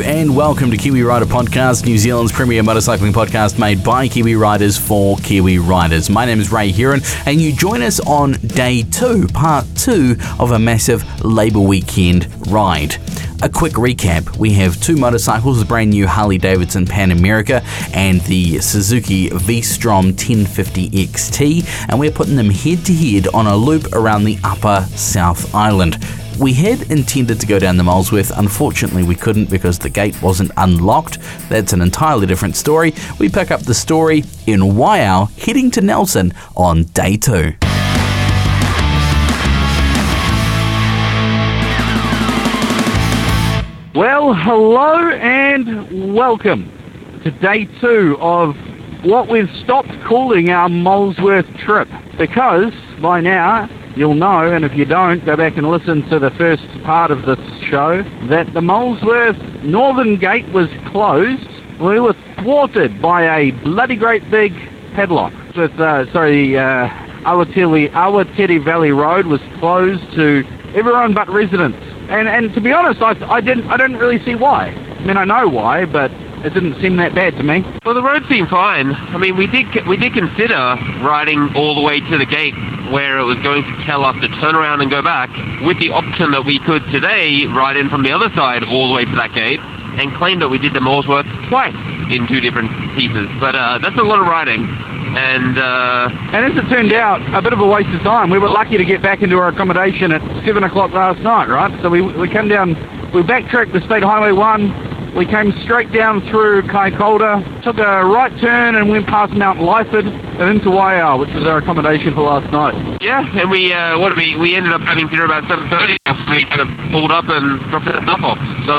And welcome to Kiwi Rider Podcast, New Zealand's premier motorcycling podcast made by Kiwi Riders for Kiwi Riders. My name is Ray Heron, and you join us on day two, part two of a massive Labour weekend ride. A quick recap we have two motorcycles the brand new Harley Davidson Pan America and the Suzuki V Strom 1050 XT, and we're putting them head to head on a loop around the upper South Island. We had intended to go down the Molesworth, unfortunately, we couldn't because the gate wasn't unlocked. That's an entirely different story. We pick up the story in Waiau, heading to Nelson on day two. Well, hello and welcome to day two of what we've stopped calling our Molesworth trip because by now you'll know, and if you don't, go back and listen to the first part of this show, that the Molesworth Northern Gate was closed. We were thwarted by a bloody great big padlock. With, uh, sorry, uh, Awatere, Awatere Valley Road was closed to everyone but residents. And, and to be honest, I, I, didn't, I didn't really see why. I mean, I know why, but it didn't seem that bad to me. Well, the road seemed fine. I mean, we did we did consider riding all the way to the gate where it was going to tell us to turn around and go back, with the option that we could today ride in from the other side all the way to that gate and claim that we did the Molesworth twice in two different pieces. But uh, that's a lot of riding. And uh, and as it turned out, a bit of a waste of time. We were lucky to get back into our accommodation at seven o'clock last night, right? So we we came down, we backtracked the State Highway One, we came straight down through Kaikoura, took a right turn and went past Mount Lyford and into Waiau, which was our accommodation for last night. Yeah, and we uh, what we we ended up having dinner about 7:30 company kind of pulled up and dropped it off. So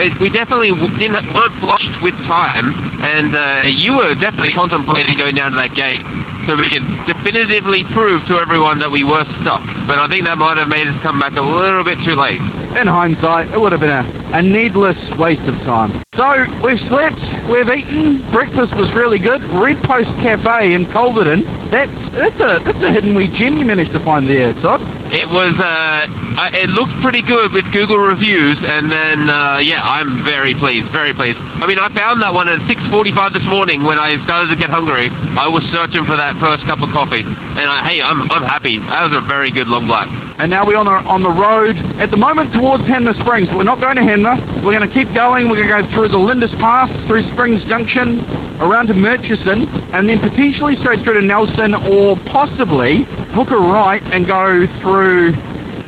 it, we definitely didn't, weren't flushed with time, and uh, you were definitely contemplating going down to that gate so we could definitively prove to everyone that we were stuck. But I think that might have made us come back a little bit too late. In hindsight, it would have been a, a needless waste of time. So we've slept, we've eaten, breakfast was really good. Red Post Cafe in Culverden, that's, that's, a, that's a hidden wee gem you managed to find there, Todd. It was uh, it looked pretty good with Google reviews, and then uh, yeah, I'm very pleased, very pleased. I mean, I found that one at 6:45 this morning when I started to get hungry. I was searching for that first cup of coffee, and I, hey, I'm I'm happy. That was a very good long black. And now we're on the on the road at the moment towards Hanmer Springs. We're not going to Hanmer. We're going to keep going. We're going to go through the Lindis Pass, through Springs Junction, around to Murchison, and then potentially straight through to Nelson, or possibly hook a right and go through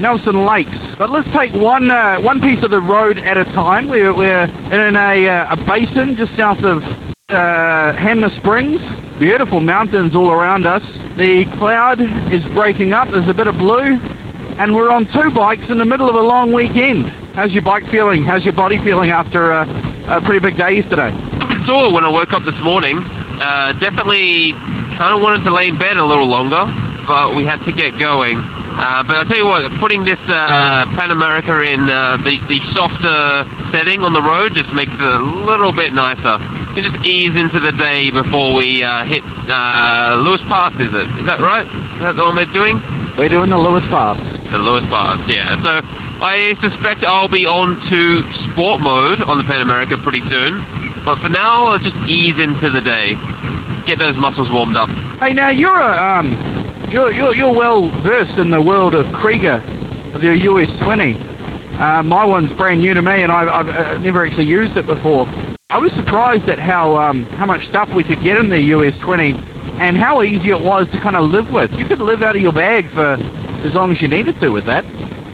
Nelson Lakes. But let's take one uh, one piece of the road at a time. We're, we're in a, uh, a basin just south of uh, Hanmer Springs. Beautiful mountains all around us. The cloud is breaking up. There's a bit of blue. And we're on two bikes in the middle of a long weekend. How's your bike feeling? How's your body feeling after a, a pretty big day yesterday? Sore when I woke up this morning. Uh, definitely kind of wanted to lay in bed a little longer, but we had to get going. Uh, but I'll tell you what, putting this uh, Pan America in uh, the, the softer setting on the road just makes it a little bit nicer. You just ease into the day before we uh, hit uh, Lewis Pass, is it? Is that right? Is that the one we're doing? We're doing the Lewis Pass. The Lewis Pass, yeah. So I suspect I'll be on to sport mode on the Pan America pretty soon. But for now, I'll just ease into the day. Get those muscles warmed up. Hey, now you're a um, you're you're, you're well versed in the world of Kriega, the US 20. Uh, my one's brand new to me, and I've, I've uh, never actually used it before. I was surprised at how um, how much stuff we could get in the US 20, and how easy it was to kind of live with. You could live out of your bag for as long as you needed to with that.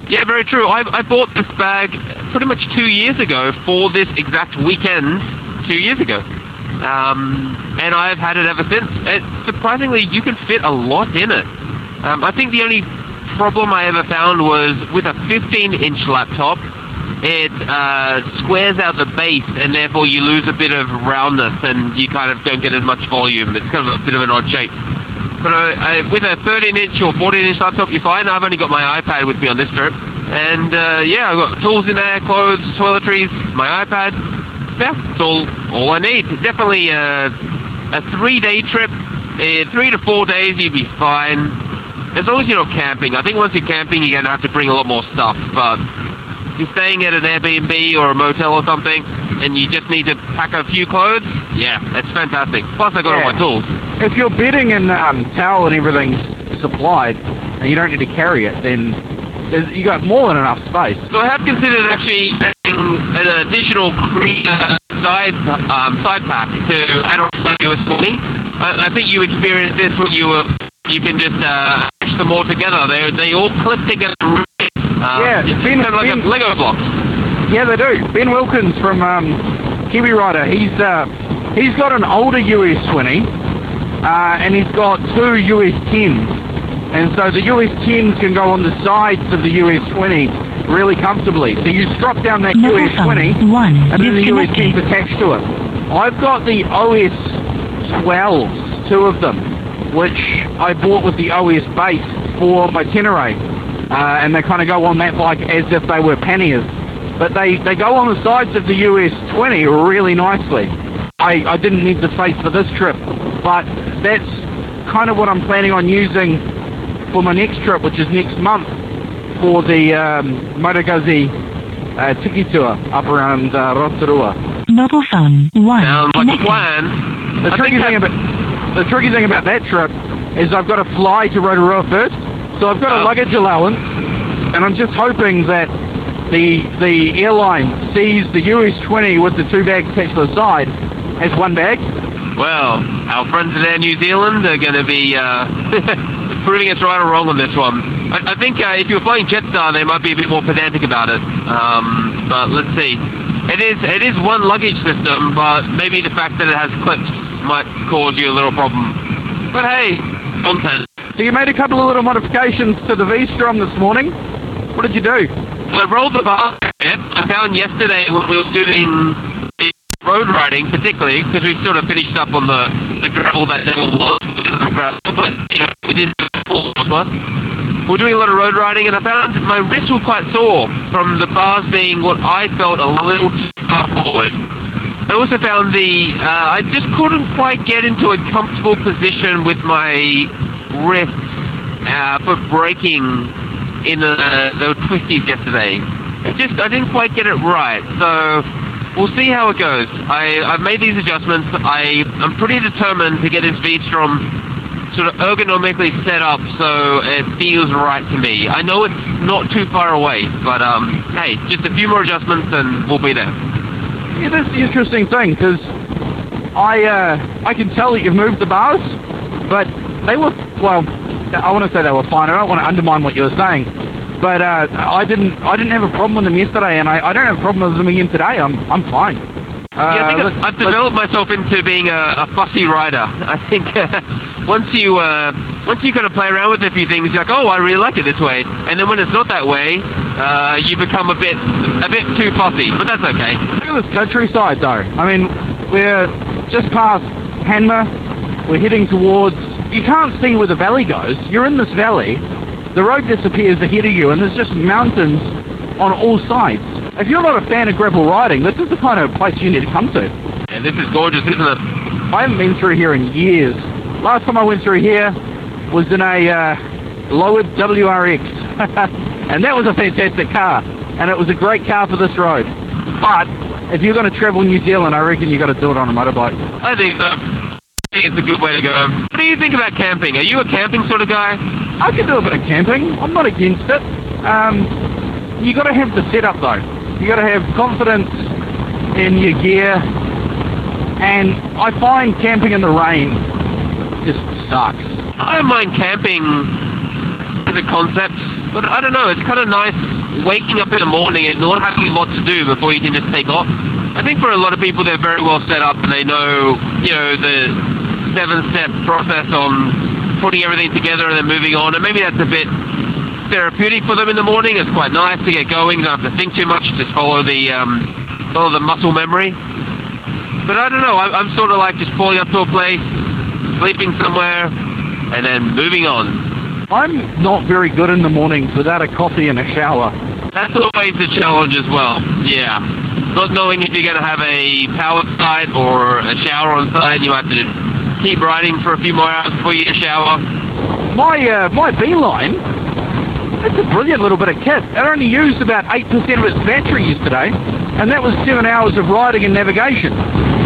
Yeah, very true. I, I bought this bag pretty much two years ago for this exact weekend two years ago. Um, and I've had it ever since. It, surprisingly, you can fit a lot in it. Um, I think the only problem I ever found was with a 15-inch laptop, it uh, squares out the base, and therefore you lose a bit of roundness, and you kind of don't get as much volume. It's kind of a bit of an odd shape. But uh, with a 13-inch or 14-inch laptop, you're fine. I've only got my iPad with me on this trip, and uh, yeah, I've got tools in there, clothes, toiletries, my iPad. Yeah, that's all, all I need. Definitely a, a three-day trip. Uh, three to four days, you'd be fine. As long as you're not camping. I think once you're camping, you're going to have to bring a lot more stuff. But if you're staying at an Airbnb or a motel or something, and you just need to pack a few clothes, yeah, that's fantastic. Plus, I got all my tools. If you're bedding and um, towel and everything's supplied, and you don't need to carry it, then there's, you got more than enough space. So I have considered actually adding an additional uh, side um, side pack to add on to your swimming. I, I think you experienced this when you were. You can just uh, attach them all together. They they all clip together. Um, Yeah, it's Ben- kind of like Ben- a Lego block. Yeah, they do. Ben Wilkins from um, Kiwi Rider, he's uh, he's got an older US 20, uh, and he's got two US 10s. And so the US 10s can go on the sides of the US 20 really comfortably. So you strop down that Mobile US 20, one and then the US 10's disconnected. attached to it. I've got the OS 12s, two of them, which I bought with the OS base for my Tenere. Uh, and they kind of go on that bike as if they were panniers. But they, they go on the sides of the US 20 really nicely. I, I didn't need the space for this trip, but that's kind of what I'm planning on using for my next trip, which is next month for the um, Moto uh, Tiki Tour up around uh, Rotorua. Mobile phone one Sounds like a connected. plan. The I tricky thing about the tricky thing about that trip is I've got to fly to Rotorua first, so I've got a Oh. luggage allowance, and I'm just hoping that the the airline sees the US 20 with the two bags attached to the side as one bag. Well, our friends in New Zealand are going to be uh, proving it's right or wrong on this one. I, I think uh, if you're flying Jetstar, they might be a bit more pedantic about it. Um, but let's see. It is it is one luggage system, but maybe the fact that it has clips might cause you a little problem. But hey, content. So you made a couple of little modifications to the V-Strom this morning. What did you do? I rolled the bar. I found yesterday when we were doing road riding, particularly because we sort of finished up on the, the gravel that day was, gravel, but you know, we did We're doing a lot of road riding, and I found my wrists were quite sore from the bars being what I felt a little too far forward. I also found the uh, I just couldn't quite get into a comfortable position with my wrists uh, for braking in the, the twisties yesterday. Just I didn't quite get it right. So we'll see how it goes. I, I've made these adjustments. I I'm pretty determined to get this V-Strom sort of ergonomically set up so it feels right to me. I know it's not too far away, but um, hey, just a few more adjustments and we'll be there. Yeah, that's the interesting thing because I uh, I can tell that you've moved the bars, but they were well. I want to say they were fine. I don't want to undermine what you were saying, but uh, I didn't I didn't have a problem with them yesterday, and I, I don't have a problem with them again today. I'm I'm fine. Uh, Yeah, I think let's- I've, let's- developed myself into being a, a fussy rider. I think uh, once you uh, once you kind of play around with a few things, you're like, oh, I really like it this way, and then when it's not that way, uh, you become a bit a bit too fussy. But that's okay. Look at this countryside, though. I mean, we're just past Hanmer. We're heading towards. You can't see where the valley goes. You're in this valley. The road disappears ahead of you, and there's just mountains on all sides. If you're not a fan of gravel riding, this is the kind of place you need to come to. And this is gorgeous, isn't it? I haven't been through here in years. Last time I went through here was in a uh, lowered WRX, and that was a fantastic car, and it was a great car for this road. But if you're going to travel New Zealand, I reckon you've got to do it on a motorbike. I think so. I think it's a good way to go. What do you think about camping? Are you a camping sort of guy? I can do a bit of camping. I'm not against it. Um, you got to have the setup though. You got to have confidence in your gear, and I find camping in the rain just sucks. I don't mind camping as a concept, but I don't know. It's kind of nice waking up in the morning and not having a lot to do before you can just take off. I think for a lot of people, they're very well set up and they know, you know, the seven-step process on putting everything together and then moving on. And maybe that's a bit therapeutic for them in the morning. It's quite nice to get going. Don't have to think too much. Just follow the um, follow the muscle memory. But I don't know. I, I'm sort of like just pulling up to a place, sleeping somewhere, and then moving on. I'm not very good in the mornings without a coffee and a shower. That's always a challenge as well. Yeah. Not knowing if you're going to have a power site or a shower on site, you have to keep riding for a few more hours before you shower. My uh, my beeline It's a brilliant little bit of kit. It only used about 8% of its battery yesterday, and that was seven hours of riding and navigation.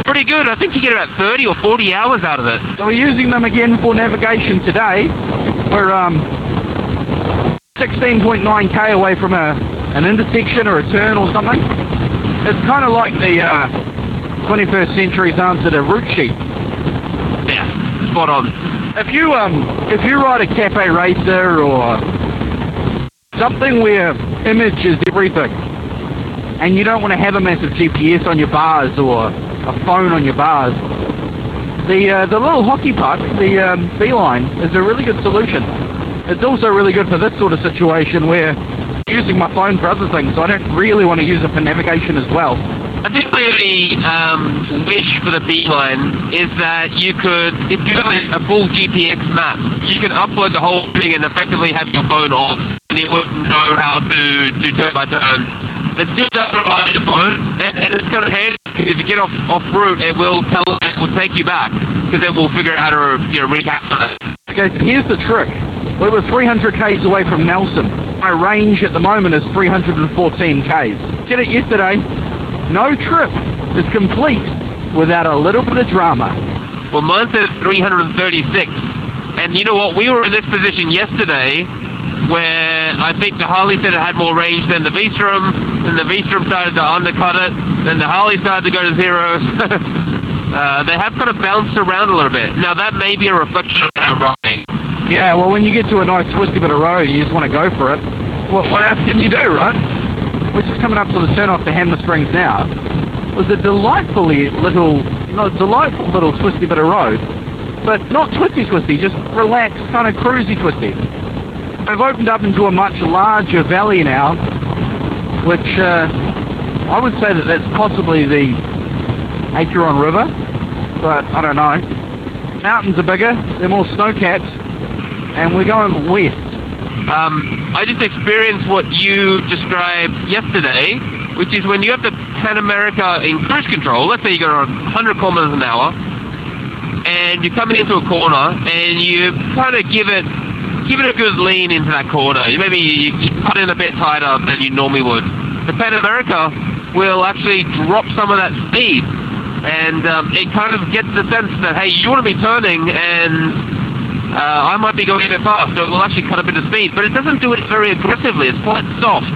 Pretty good. I think you get about 30 or 40 hours out of it. So we're using them again for navigation today. We're um, 16.9k away from a, an intersection or a turn or something. It's kind of like the uh, 21st century's answer to route sheet. Yeah, spot on. If you um, if you ride a cafe racer or something where image is everything, and you don't want to have a massive GPS on your bars or a phone on your bars, the uh, the little hockey puck, the um, Beeline, is a really good solution. It's also really good for this sort of situation where I'm using my phone for other things, so I don't really want to use it for navigation as well. I think the only um, wish for the Beeline is that you could, if you have a full GPX map, you can upload the whole thing and effectively have your phone off, and it wouldn't know how to do turn by turn. It still does provide the phone, and, and it's kind of handy if you get off off route, it will tell, it will take you back because it will figure out how to you know recap it. Okay, so here's the trick. We were 300 k's away from Nelson. My range at the moment is 314 k's. Did it yesterday. No trip is complete without a little bit of drama. Well, mine says 336. And you know what? We were in this position yesterday where I think the Harley said it had more range than the V-Strom, then the V-Strom started to undercut it, then the Harley started to go to zero. uh, they have kind of bounced around a little bit. Now, that may be a reflection of our riding. Yeah, well, when you get to a nice twisty bit of road, you just want to go for it. What, what else can you do, right? We're just coming up to the turn off to Hanmer Springs now. Was a delightfully little, you know, delightful little twisty bit of road, but not twisty twisty, just relaxed, kind of cruisy twisty. I've opened up into a much larger valley now, which uh, I would say that that's possibly the Acheron River, but I don't know. Mountains are bigger, they're more snow-capped, and we're going west. Um, I just experienced what you described yesterday, which is when you have the Pan America in cruise control, let's say you go around 100 kilometers an hour, and you're coming into a corner, and you kind of give it give it a good lean into that corner. Maybe you, you cut in a bit tighter than you normally would. The Pan America will actually drop some of that speed, and um, it kind of gets the sense that hey, you want to be turning, and I might be going a bit fast, so it will actually cut a bit of speed. But it doesn't do it very aggressively. It's quite soft.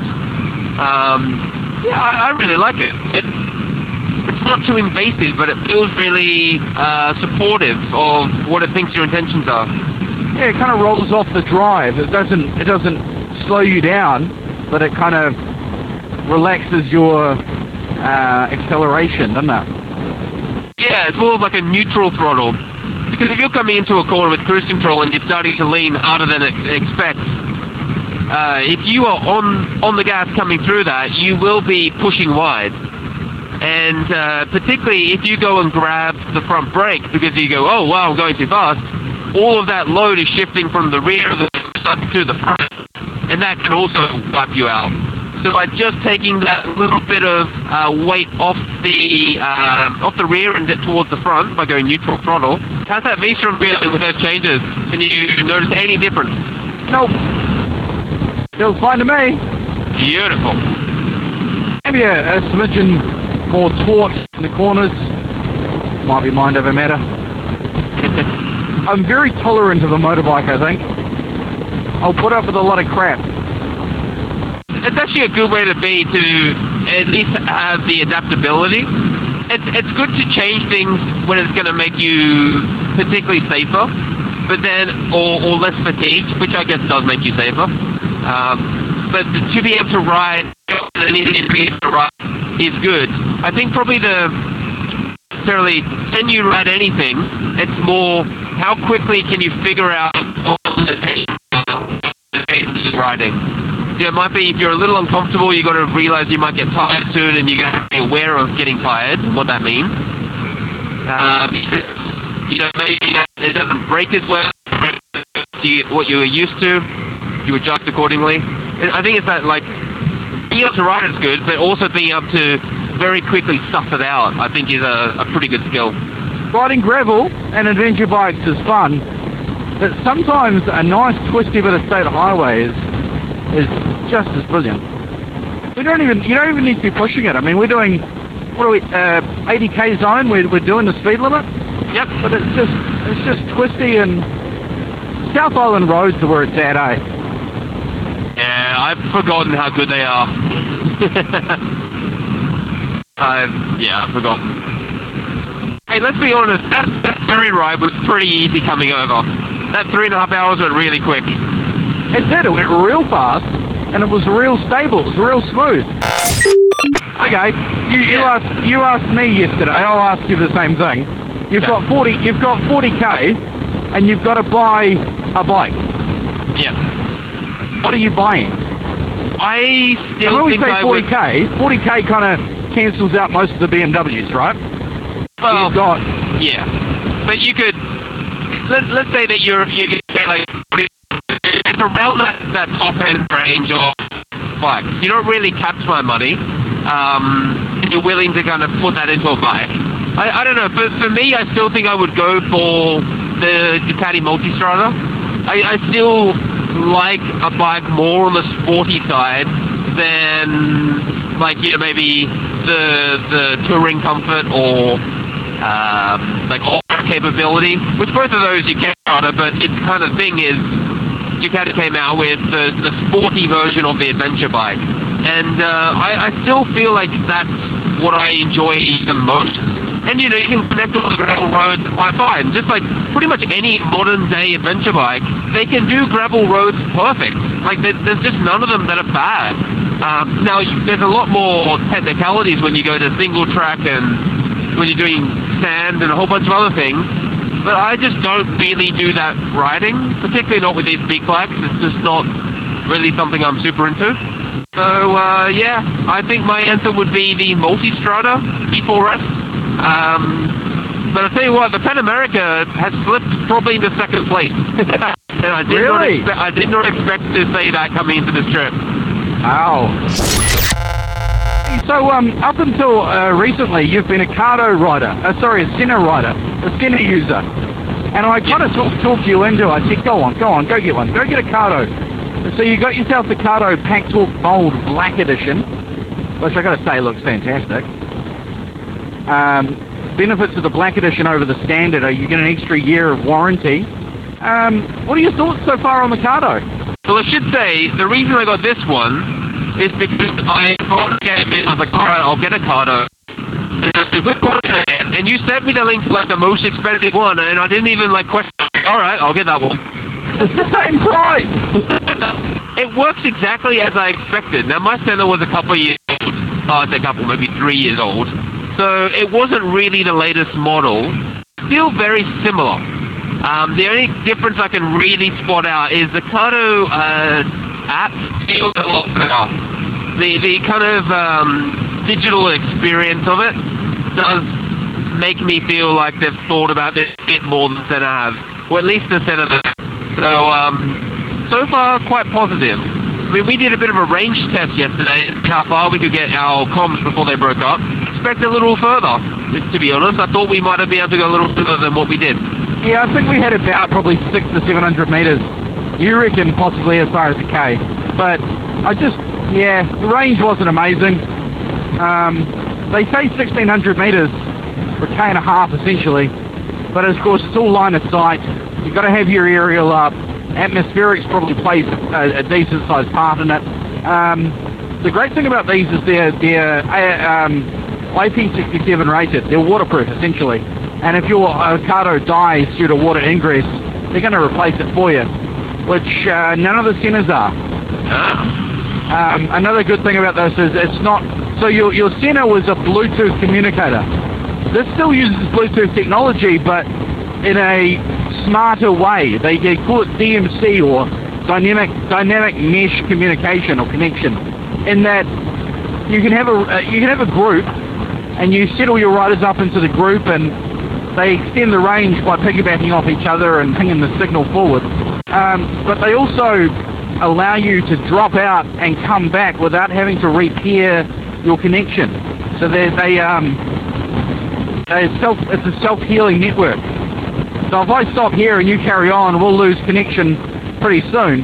Um, yeah, I, I really like it. it. It's not too invasive, but it feels really uh, supportive of what it thinks your intentions are. Yeah, it kind of rolls off the drive. It doesn't it doesn't slow you down, but it kind of relaxes your uh, acceleration, doesn't it? Yeah, it's more of like a neutral throttle. Because if you're coming into a corner with cruise control and you're starting to lean harder than it expects, uh, if you are on on the gas coming through that, you will be pushing wide. And uh, particularly if you go and grab the front brake because you go, oh wow, I'm going too fast, all of that load is shifting from the rear of the to the front, and that can also wipe you out. So by just taking that little bit of uh, weight off the uh, off the rear and it towards the front by going neutral throttle, how's that V-Strom feeling with those changes? Can you notice any difference? Nope. Feels fine to me. Beautiful. Maybe a, a smidgen more taut in the corners. Might be mind over matter. I'm very tolerant of a motorbike, I think. I'll put up with a lot of crap. It's actually a good way to be to at least have the adaptability. It's, it's good to change things when it's going to make you particularly safer, but then or, or less fatigued, which I guess does make you safer. Um, but to be able to ride to be able to ride is good. I think probably the necessarily can you ride anything? It's more how quickly can you figure out all the riding. It might be if you're a little uncomfortable, you've got to realize you might get tired soon, and you're going to be aware of getting tired, what that means. Uh, you know, maybe it doesn't break as well to what you were used to. You adjust accordingly. I think it's that like being able to ride is good, but also being able to very quickly suss it out, I think is a, a pretty good skill. Riding gravel and adventure bikes is fun, but sometimes a nice twisty bit of state highway is is just as brilliant. We don't even you don't even need to be pushing it. I mean, we're doing what are we uh, 80k zone? We're, we're doing the speed limit, Yep. but it's just it's just twisty and South Island roads are where it's at, eh? Yeah, I've forgotten how good they are. I've yeah, I've forgotten. Hey, let's be honest. That, that ferry ride was pretty easy coming over. That three and a half hours went really quick. It did. It went real fast, and it was real stable. It was real smooth. Okay, you, you Yeah. asked you asked me yesterday. I'll ask you the same thing. You've Yeah. got forty. You've got forty k, and you've got to buy a bike. Yeah. What are you buying? I still when we think say I forty k, forty k kind of cancels out most of the BMWs, right? Well, You've got Yeah, but you could let let's say that you're you could say like it's around that, that top end range of bikes. You don't really catch my money, um, and you're willing to kind of put that into a bike. I, I don't know. but for me, I still think I would go for the Ducati Multistrada. I, I still like a bike more on the sporty side than like you know maybe the the touring comfort or um, like all capability. Which both of those you can order, but its kind of thing is Ducati came out with the, the sporty version of the adventure bike, and uh, I, I still feel like that's what I enjoy the most. And you know, you can connect all the gravel roads quite fine. Just like pretty much any modern day adventure bike, they can do gravel roads perfect. Like there, there's just none of them that are bad. Um, now there's a lot more technicalities when you go to single track and when you're doing sand and a whole bunch of other things. But I just don't really do that riding, particularly not with these big bikes. It's just not really something I'm super into. So uh, yeah, I think my answer would be the Multistrada V4S. Um, but I tell you what, the Pan America has slipped probably into second place. and I did not Really? expect I did not expect to say that coming into this trip. Ow. So, um, up until uh, recently, you've been a Cardo rider. Uh, sorry, a Sena rider, a Sena user. And I kind of talk, talked you into it. I said, go on, go on, go get one. Go get a Cardo. So you got yourself the Cardo Packtalk Bold Black Edition, which i got to say looks fantastic. Um, benefits of the Black Edition over the Standard are you get an extra year of warranty. Um, what are your thoughts so far on the Cardo? Well, I should say the reason I got this one is because I thought came in. I was like, all right, I'll get a Cardo. And? And you sent me the link to like the most expensive one, and I didn't even like question. All right, I'll get that one. It's the same price! it works exactly as I expected. Now my Sena was a couple years old. Oh, I'd say a couple, maybe three years old. So it wasn't really the latest model. Still very similar. Um, the only difference I can really spot out is the Cardo uh, app feels a lot better. The the kind of um, digital experience of it does make me feel like they've thought about this a bit more than Sena have, or at least the Sena. does. So um, so far quite positive. I mean, we did a bit of a range test yesterday, how far we could get our comms before they broke up. Expect a little further, to be honest. I thought we might have been able to go a little further than what we did. Yeah, I think we had about probably six to seven hundred meters. You reckon possibly as far as a K. But I just, yeah, the range wasn't amazing. Um, they say 1600 meters for K and a half essentially. But of course, it's all line of sight. You've got to have your aerial up. Atmospherics probably plays a, a decent sized part in it. Um, the great thing about these is they're, they're uh, um, IP67 rated. They're waterproof essentially. And if your Cardo dies due to water ingress, they're going to replace it for you, which uh, none of the Senas are. Um, another good thing about this is it's not, so your, your Sena was a Bluetooth communicator. This still uses Bluetooth technology, but in a smarter way. They, they call it DMC or dynamic dynamic mesh communication or connection. In that you can have a uh, you can have a group, and you set all your riders up into the group, and they extend the range by piggybacking off each other and pinging the signal forward. Um, but they also allow you to drop out and come back without having to repair your connection. So they they um they self it's a self healing network. So if I stop here and you carry on, we'll lose connection pretty soon.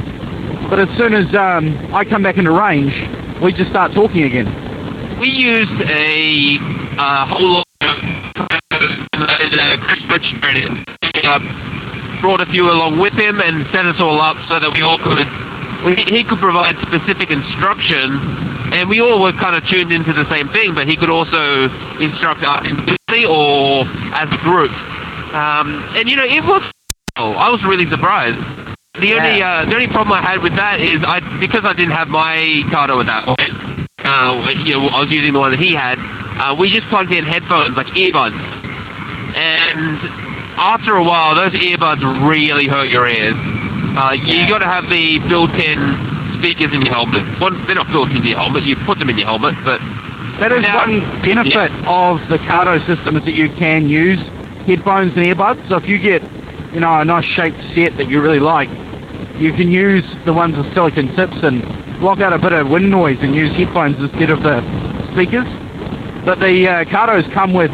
but as soon as um, I come back into range, we just start talking again. We used a uh, whole lot of brought a few along with him and set us all up so that we all could we, he could provide specific instruction. And we all were kind of tuned into the same thing but he could also instruct us individually or as a group. Um, and you know it was I was really surprised. The only uh, the only problem I had with that is I because I didn't have my Cardo at that point uh, you know, I was using the one that he had. Uh, we just plugged in headphones, like earbuds, and after a while, those earbuds really hurt your ears. Uh, you got to have the built-in speakers in your helmet. Well, they're not built into your helmet. You put them in your helmet, but That is Now- one benefit of the Cardo system is that you can use headphones and earbuds. So if you get, you know, a nice shaped set that you really like, you can use the ones with silicon tips and block out a bit of wind noise and use headphones instead of the speakers. But the uh, Cardos come with,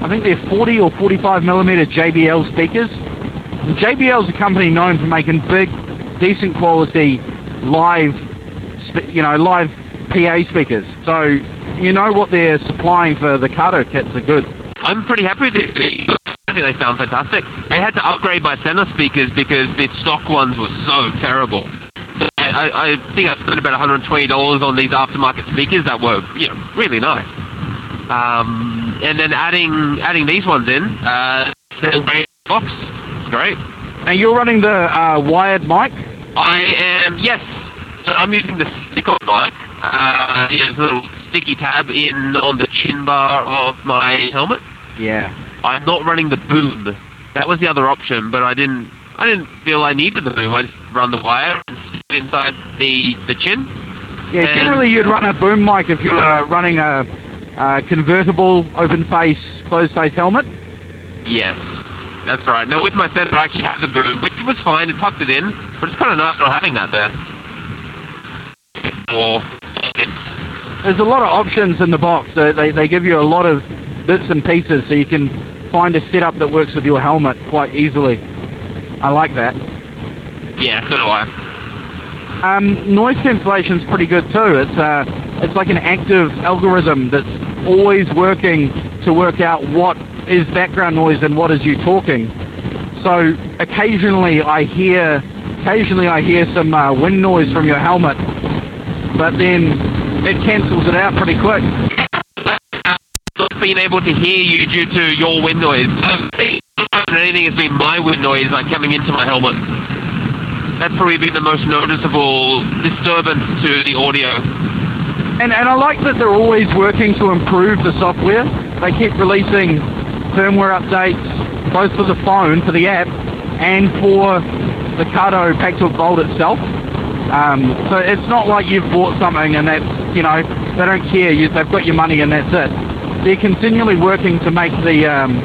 I think they're 40 or 45 millimeter JBL speakers. JBL is a company known for making big, decent quality live, you know, live PA speakers. So you know what they're supplying for the Cardo kits are good. I'm pretty happy with it. I think they sound fantastic. I had to upgrade my Sena speakers because the stock ones were so terrible. I, I, I think I spent about $120 on these aftermarket speakers that were, you know, really nice. Um, and then adding adding these ones in, uh, great box. Great. Now you're running the uh, wired mic. I am yes. So I'm using the stick-on mic. Uh, there's a little sticky tab in on the chin bar of my helmet. Yeah. I'm not running the boom. That was the other option, but I didn't. I didn't feel I needed the boom. I just run the wire and inside the the chin. Yeah. And- Generally, you'd run a boom mic if you were running a, a convertible open face, closed face helmet. Yes, that's right. Now with my Sena, I actually have the boom, which was fine. It tucked it in, but it's kind of nice not having that there. Or There's a lot of options in the box. They, they, they give you a lot of bits and pieces, so you can find a setup that works with your helmet quite easily. I like that. yeah, so do I. Um, noise cancellation's pretty good too. It's uh, it's like an active algorithm that's always working to work out what is background noise and what is you talking. So occasionally I hear, occasionally I hear some uh, wind noise from your helmet, but then it cancels it out pretty quick. Not being able to hear you due to your wind noise. Um, anything has been my wind noise, like coming into my helmet. That's probably been the most noticeable disturbance to the audio. And, and I like that they're always working to improve the software. They keep releasing firmware updates, both for the phone, for the app, and for the Cardo Packtalk Bold itself. Um, so it's not like you've bought something and that's, you know, they don't care. You, they've got your money and that's it. They're continually working to make the, um,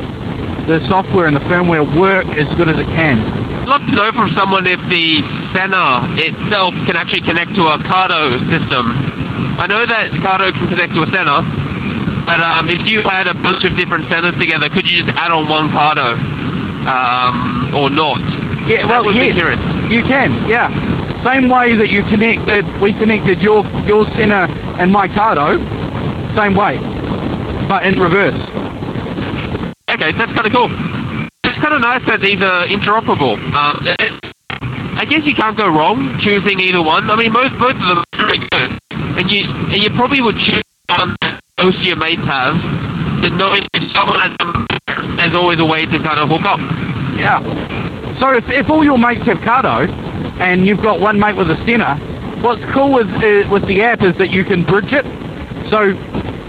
the software and the firmware work as good as it can. I'd love to know from someone if the Sena itself can actually connect to a Cardo system. I know that Cardo can connect to a Sena, but um, if you had a bunch of different Senas together, could you just add on one Cardo um, or not? Yeah, well, yes, you can. Yeah, same way that you connected, we connected your your Sena and my Cardo, same way, but in reverse. Okay, that's kind of cool. It's kind of nice that these are interoperable. Um, I guess you can't go wrong choosing either one. I mean, most both of them are very good, and you and you probably would choose one that most of your mates have, knowing that someone has them, there's always a way to kind of hook up. Yeah. So if, if all your mates have Cardo, and you've got one mate with a Sena, what's cool with uh, with the app is that you can bridge it. So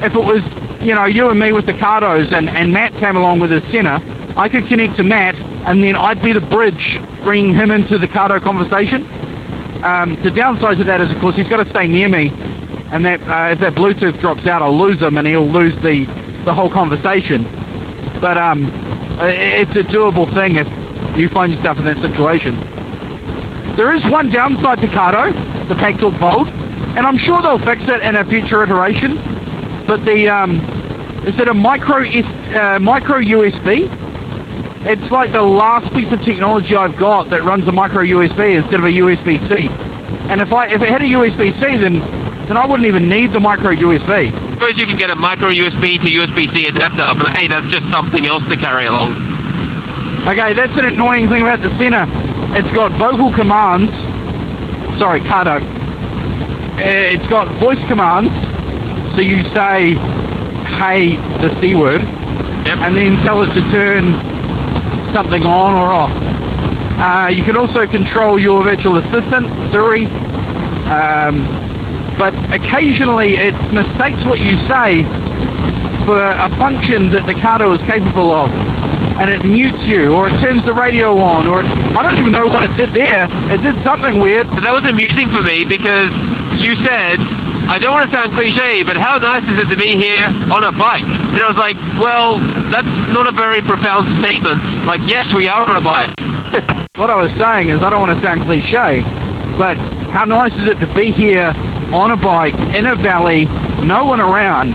if it was you know you and me with the Cardos, and and Matt came along with his Sena, I could connect to Matt, and then I'd be the bridge, bringing him into the Cardo conversation. Um, the downside to that is, of course, he's got to stay near me, and that uh, if that Bluetooth drops out, I'll lose him, and he'll lose the the whole conversation. But um, it's a doable thing if you find yourself in that situation. There is one downside to Cardo, the Packtalk Bold, and I'm sure they'll fix it in a future iteration. But the um, is it a micro uh, micro USB? It's like the last piece of technology I've got that runs a micro USB instead of a USB-C. And if I if it had a USB-C, then then I wouldn't even need the micro USB. suppose you can get a micro USB to USB-C adapter, but hey, that's just something else to carry along. Okay, that's an annoying thing about the Sena. It's got vocal commands. Sorry, Cardo. Uh, It's got voice commands. So you say, hey, the C word, Yep. and then tell it to turn something on or off. Uh, you can also control your virtual assistant, Siri. Um, but occasionally it mistakes what you say for a function that the Cardo is capable of. And it mutes you, or it turns the radio on, or it, I don't even know what it did there. It did something weird. But that was amusing for me because you said, I don't want to sound cliche, but how nice is it to be here on a bike? And I was like, well, that's not a very profound statement. Like, yes, we are on a bike. What I was saying is, I don't want to sound cliche, but how nice is it to be here on a bike in a valley, no one around.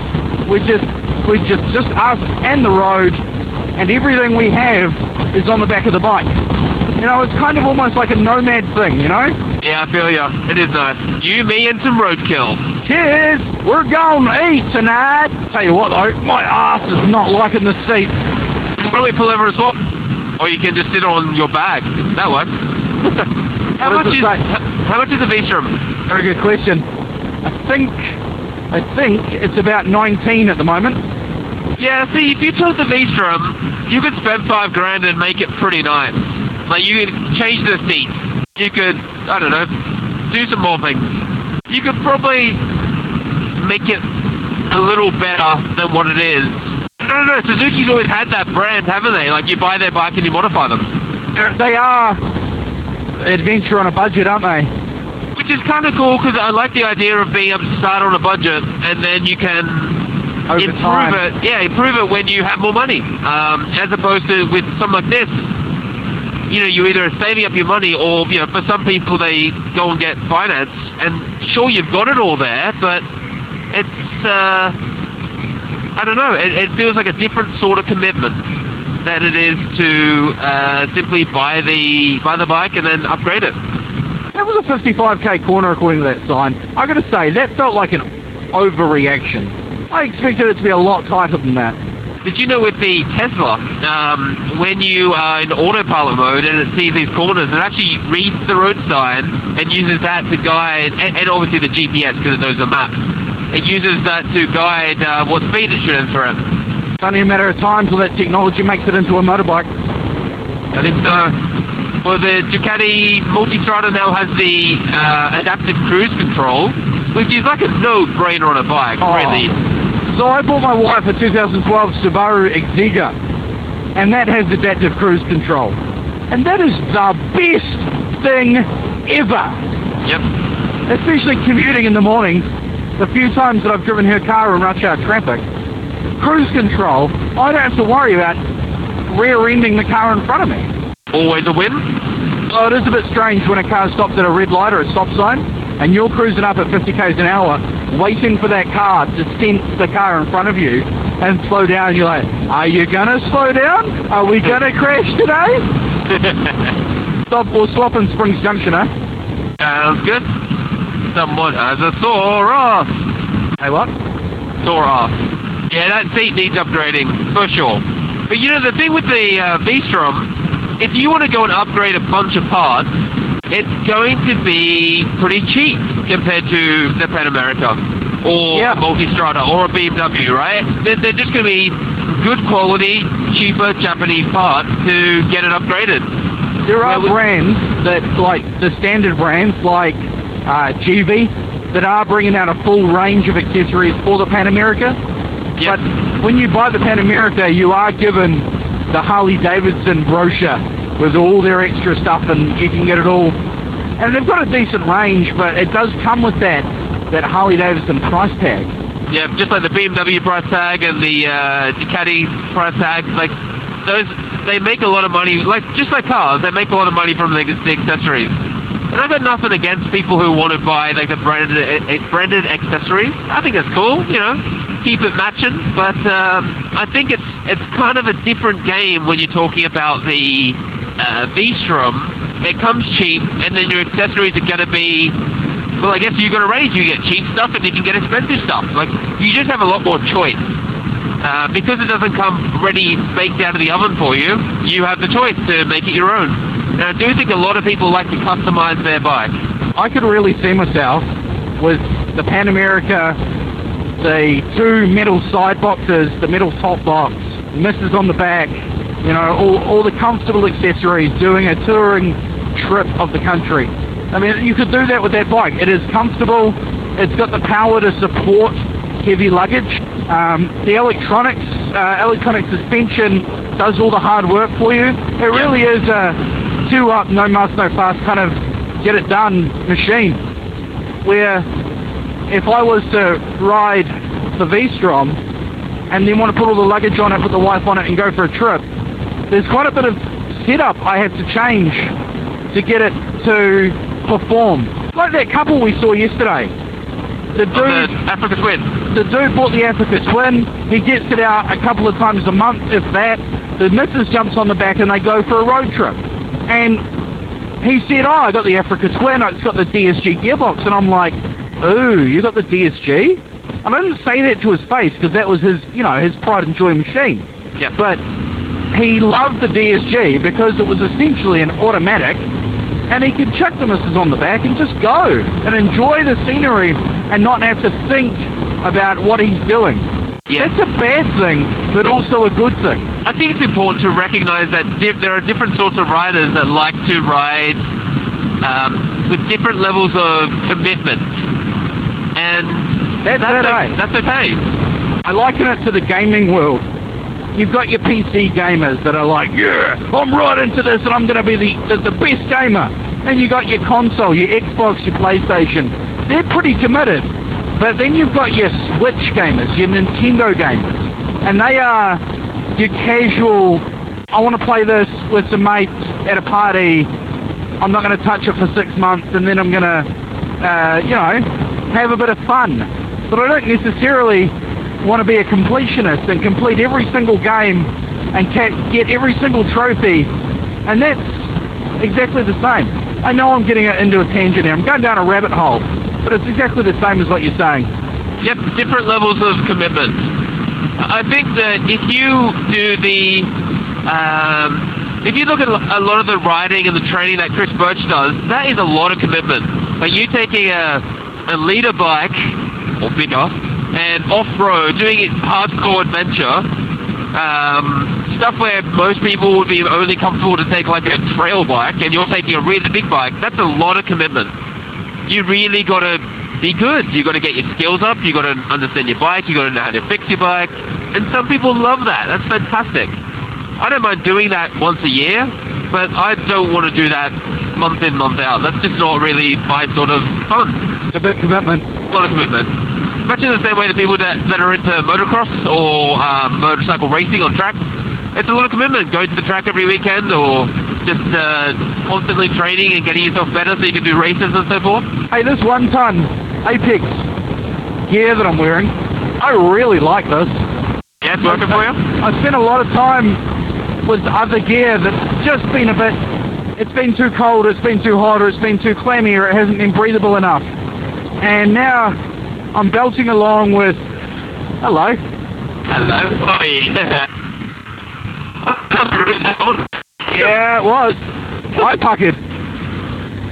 We're just, we're just, just us and the road, and everything we have is on the back of the bike. You know, it's kind of almost like a nomad thing, you know? yeah, I feel you. It is nice. You, me, and some roadkill. Cheers! We're going to eat tonight! Tell you what though, my ass is not liking the seat. Why don't we pull over and swap? Or you can just sit on your bag. That works. how much is how much is a V-Strom? Very good question. I think, I think it's about 19 at the moment. Yeah, see, if you took the V-Strom, you could spend five grand and make it pretty nice. Like, you could change the seats. You could, I don't know, do some more things. You could probably make it a little better than what it is. No, no, no, Suzuki's always had that brand, haven't they? Like, you buy their bike and you modify them. They are adventure on a budget, aren't they? Which is kind of cool, because I like the idea of being able to start on a budget, and then you can Over improve time. it. Yeah, improve it when you have more money. Um, as opposed to with something like this, you know, you either are saving up your money, or you know, for some people they go and get finance, and sure you've got it all there, but it's uh, I don't know. It, it feels like a different sort of commitment than it is to uh, simply buy the buy the bike and then upgrade it. That was a 55k corner according to that sign. I got to say, that felt like an overreaction. I expected it to be a lot tighter than that. Did you know with the Tesla, um, when you are in autopilot mode and it sees these corners, it actually reads the road sign and uses that to guide, and, and obviously the GPS because it knows the map. It uses that to guide uh, what speed it should enter at. It's only a matter of time till that technology makes it into a motorbike. I think so. Well, the Ducati Multistrada now has the uh, adaptive cruise control, which is like a no-brainer on a bike, Oh. really. So I bought my wife a 2012 Subaru Exiga, and that has adaptive cruise control. And that is the best thing ever. Yep. especially commuting in the mornings, the few times that I've driven her car in rush hour traffic, cruise control, I don't have to worry about rear-ending the car in front of me. Always a win. Oh, it is a bit strange when a car stops at a red light or a stop sign, and you're cruising up at 50 k's an hour, waiting for that car to sense the car in front of you and slow down. You're like, are you gonna slow down? Are we gonna crash today? Stop or swap in Springs Junction, eh? Sounds good. Someone has a sore ass. Hey, what? Sore ass. Yeah, that seat needs upgrading, for sure. But you know, the thing with the uh, V-Strom, if you want to go and upgrade a bunch of parts, it's going to be pretty cheap compared to the Pan America or Yeah. Multistrada or a BMW, right? They're, they're just going to be good quality, cheaper Japanese parts to get it upgraded. There are Well, brands that, like the standard brands, like uh, Givi, that are bringing out a full range of accessories for the Pan America. Yep. But when you buy the Pan America, you are given the Harley Davidson brochure with all their extra stuff, and you can get it all. And they've got a decent range, but it does come with that that Harley Davidson price tag. Yeah, just like the BMW price tag and the uh, Ducati price tag, like those, they make a lot of money. Like just like cars, they make a lot of money from the, the accessories. And I've got nothing against people who want to buy like the branded uh, branded accessories. I think that's cool, you know, keep it matching. But um, I think it's it's kind of a different game when you're talking about the uh, V-Strom. It comes cheap, and then your accessories are going to be well, I guess you got a range. You get cheap stuff and then you can get expensive stuff. Like you just have a lot more choice. Uh, because it doesn't come ready baked out of the oven for you, you have the choice to make it your own. I do think a lot of people like to customize their bike. I could really see myself with the Pan America, the two metal side boxes, the metal top box, misses on the back, you know, all, all the comfortable accessories, doing a touring trip of the country. I mean, you could do that with that bike. It is comfortable. It's got the power to support heavy luggage. Um, the electronics, uh, electronic suspension does all the hard work for you. It really is a two up, no muss, no fuss kind of get it done machine. Where if I was to ride the V-Strom and then want to put all the luggage on it, put the wife on it and go for a trip, there's quite a bit of setup I had to change to get it to perform. Like that couple we saw yesterday. The dude, On the Africa Twin. the dude bought the Africa Twin. He gets it out a couple of times a month, if that. The missus jumps on the back and they go for a road trip. And he said, oh, I got the Africa Twin. It's got the DSG gearbox. And I'm like, ooh, you got the DSG? And I didn't say that to his face because that was his, you know, his pride and joy machine. Yeah. But he loved the DSG because it was essentially an automatic and he could chuck the missus on the back and just go and enjoy the scenery and not have to think about what he's doing. That's a bad thing, but also a good thing. I think it's important to recognize that there are different sorts of riders that like to ride um, with different levels of commitment. And That's that's, it, o- eh? that's okay. I liken it to the gaming world. You've got your PC gamers that are like, yeah, I'm right into this and I'm going to be the, the, the best gamer. And you got your console, your Xbox, your PlayStation. They're pretty committed. But then you've got your Switch gamers, your Nintendo gamers. And they are your casual, I want to play this with some mates at a party. I'm not going to touch it for six months and then I'm going to, uh, you know, have a bit of fun. But I don't necessarily want to be a completionist and complete every single game and get every single trophy. And that's exactly the same. I know I'm getting into a tangent here. I'm going down a rabbit hole. But it's exactly the same as what you're saying. Yep, different levels of commitment. I think that if you do the, um, if you look at a lot of the riding and the training that Chris Birch does, that is a lot of commitment. Like you taking a, a liter bike, or bigger, and off-road, doing it hardcore adventure, um, stuff where most people would be only comfortable to take like a trail bike, and you're taking a really big bike, that's a lot of commitment you really got to be good. You got to get your skills up. You got to understand your bike. You got to know how to fix your bike. And some people love that. That's fantastic. I don't mind doing that once a year, but I don't want to do that month in, month out. That's just not really my sort of fun. It's a bit of commitment. A lot of commitment. Much in the same way that people that, that are into motocross or um, motorcycle racing on track, it's a lot of commitment. Going to the track every weekend or just uh, constantly training and getting yourself better so you can do races and so forth. Hey, this One Ton Apex gear that I'm wearing, I really like this. Yeah, it's working for you? I spent a lot of time with other gear that's just been a bit, it's been too cold, it's been too hot, or it's been too clammy, or it hasn't been breathable enough. And now I'm belting along with, hello, Hello. Oh, yeah. Yeah, it was. I puckered.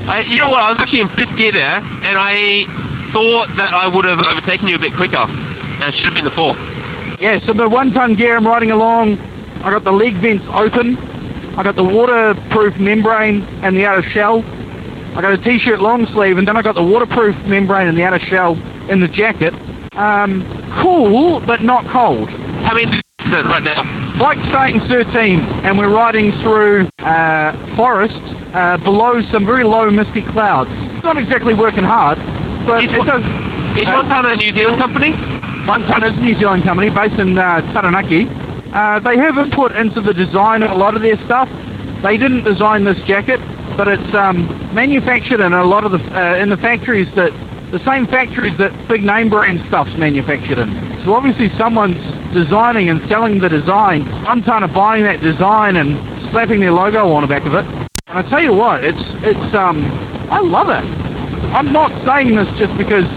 I, you know what? I was actually in fifth gear there, and I thought that I would have overtaken you a bit quicker. And it should have been the fourth. Yeah, so the One Ton gear I'm riding along, I got the leg vents open, I got the waterproof membrane and the outer shell, I got a t-shirt long sleeve, and then I got the waterproof membrane and the outer shell in the jacket. Um, cool, but not cold. I many is right now? Bike starting 13, and we're riding through uh, forest uh, below some very low misty clouds. It's not exactly working hard, but Is it does. Is uh, a New Zealand company? One Ton is a New Zealand company based in uh, Taranaki. Uh, they have input into the design of a lot of their stuff. They didn't design this jacket, but it's um, manufactured in a lot of the uh, in the factories that the same factories that big name brand stuff's manufactured in. So obviously someone's designing and selling the design. I'm kind of buying that design and slapping their logo on the back of it. And I tell you what, it's it's um I love it. I'm not saying this just because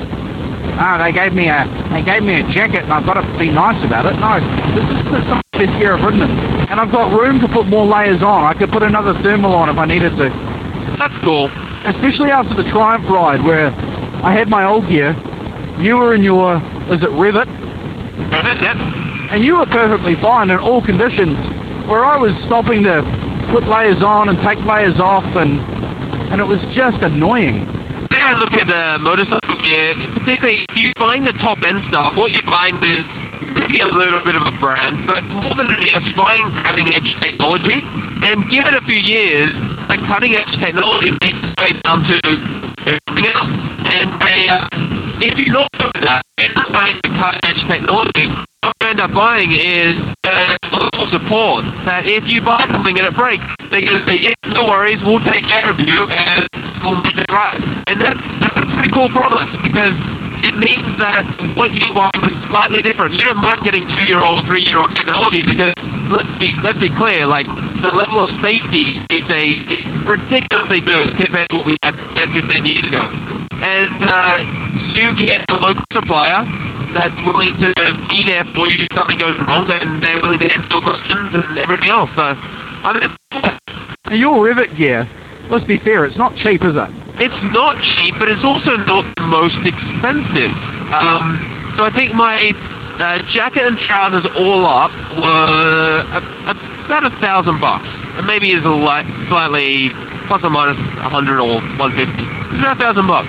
ah, they gave me a they gave me a jacket and I've got to be nice about it. No, this is the some of the best gear I've ridden in. And I've got room to put more layers on. I could put another thermal on if I needed to. That's cool. Especially after the Triumph ride where I had my old gear. You were in your is it Revit? Yep. And you were perfectly fine in all conditions. Where I was stopping to put layers on and take layers off and and it was just annoying. When I look at the motorcycle gear, particularly if you buying the top end stuff, what you're buying is maybe a little bit of a brand, but more than anything, it's buying cutting edge technology. And give it a few years, like cutting edge technology makes its way down to And if you're not doing that, you're buying the cutting edge technology. What you end up buying is uh, local support. That if you buy something and it breaks, they're going to say, yeah, no worries, we'll take care of you and we'll make it right. And that's, that's a pretty cool promise because it means that what you want is slightly different. You don't mind getting two-year-old, three-year-old technology because let's be let's be clear, like the level of safety is a ridiculously good compared to what we had 10, 15 years ago. And uh, you get a local supplier that's willing to be there for you if something goes wrong, and they're willing to answer questions and everything else. So I mean, your Revit gear, let's be fair, it's not cheap, is it? it's not cheap, but it's also not the most expensive. Um, so I think my uh, jacket and trousers all up were about a thousand bucks. Maybe it's a li- slightly plus or minus a hundred or one fifty. It's about a thousand bucks.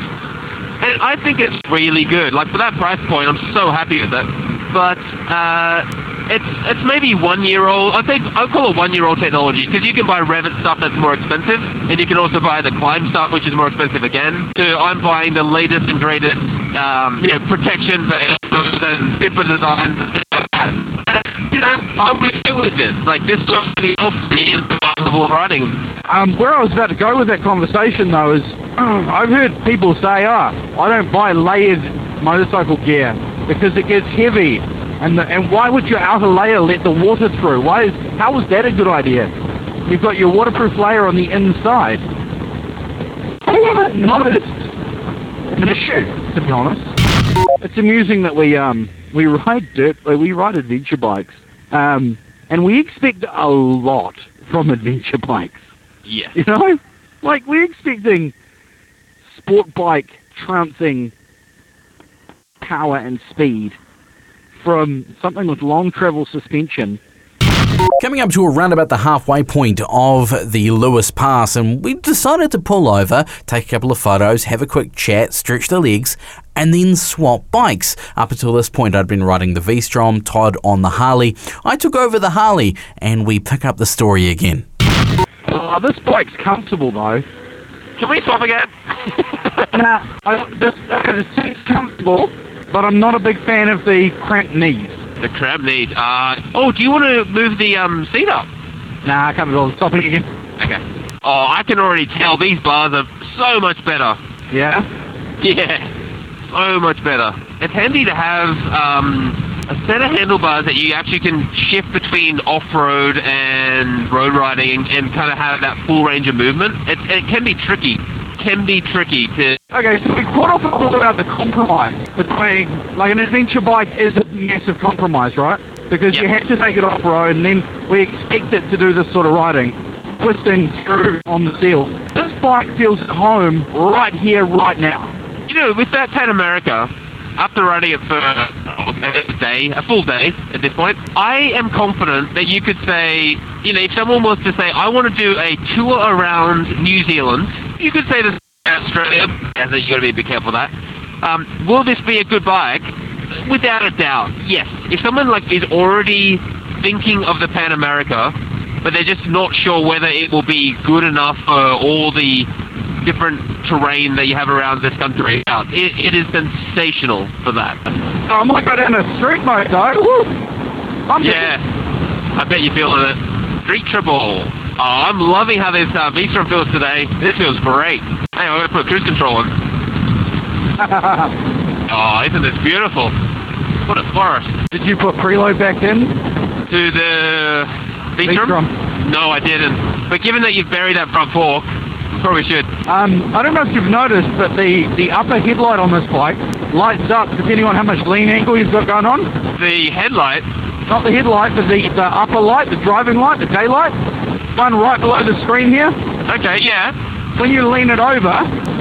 And I think it's really good. Like for that price point, I'm so happy with it. But uh, it's it's maybe one year old. I think I'll call it one year old technology because you can buy Revit stuff that's more expensive, and you can also buy the Klim stuff which is more expensive again. So I'm buying the latest and greatest, um, you know, protection for and things like. You know, I'm really with this. Like this stuff really helps me in. Um, where I was about to go with that conversation though is I've heard people say, ah, I don't buy layered motorcycle gear because it gets heavy. And, the, and why would your outer layer let the water through? Why is, how is that a good idea? You've got your waterproof layer on the inside. I haven't noticed an issue, to be honest. It's amusing that we um we ride dirt uh, we ride adventure bikes um and we expect a lot from adventure bikes. Yes. You know, like we're expecting sport bike trouncing power and speed from something with long travel suspension. Coming up to around about the halfway point of the Lewis Pass, and we decided to pull over, take a couple of photos, have a quick chat, stretch the legs, and then swap bikes. Up until this point, I'd been riding the V Strom, Todd on the Harley. I took over the Harley, and we pick up the story again. Oh, this bike's comfortable though. Can we swap again? Now, I, this, uh, it's comfortable, but I'm not a big fan of the cramped knees. the crab knees. Uh, oh, do you want to move the um, seat up? Nah, I can't be bothered stopping again. Okay. Oh, I can already tell these bars are so much better. Yeah. Yeah, so much better. It's handy to have um, a set of handlebars that you actually can shift between off-road and road riding and, and kind of have that full range of movement. It, it can be tricky. Can be tricky to. Okay, so we quite often talk about the compromise between, like an adventure bike is a massive compromise, right? Because you have to take it off-road and then we expect it to do this sort of riding. Twisting through on the seal. This bike feels at home right here, right now. You know, with that Pan America, after riding it for a day, a full day at this point, I am confident that you could say, you know, if someone was to say, I want to do a tour around New Zealand, you could say this Australia, and that you got to be bit careful of that. Um, will this be a good bike? Without a doubt, yes. If someone like is already thinking of the Pan America, but they're just not sure whether it will be good enough for all the different terrain that you have around this country. It, it is sensational for that. I might go down a street mode though. Woo! I'm Yeah, I bet you're feeling it. Street Triple. Oh, I'm loving how this uh, V-Strom feels today. This feels great. Hey, I'm going to put cruise control on. Oh, isn't this beautiful? What a forest. Did you put preload back in? To the? V-Strom. No, I didn't. But given that you've buried that front fork, Probably should. Um, I don't know if you've noticed, but the, the upper headlight on this bike lights up depending on how much lean angle you've got going on. The headlight. Not the headlight, but the, the upper light, the driving light, the daylight. One right below the screen here. Okay, yeah. When you lean it over,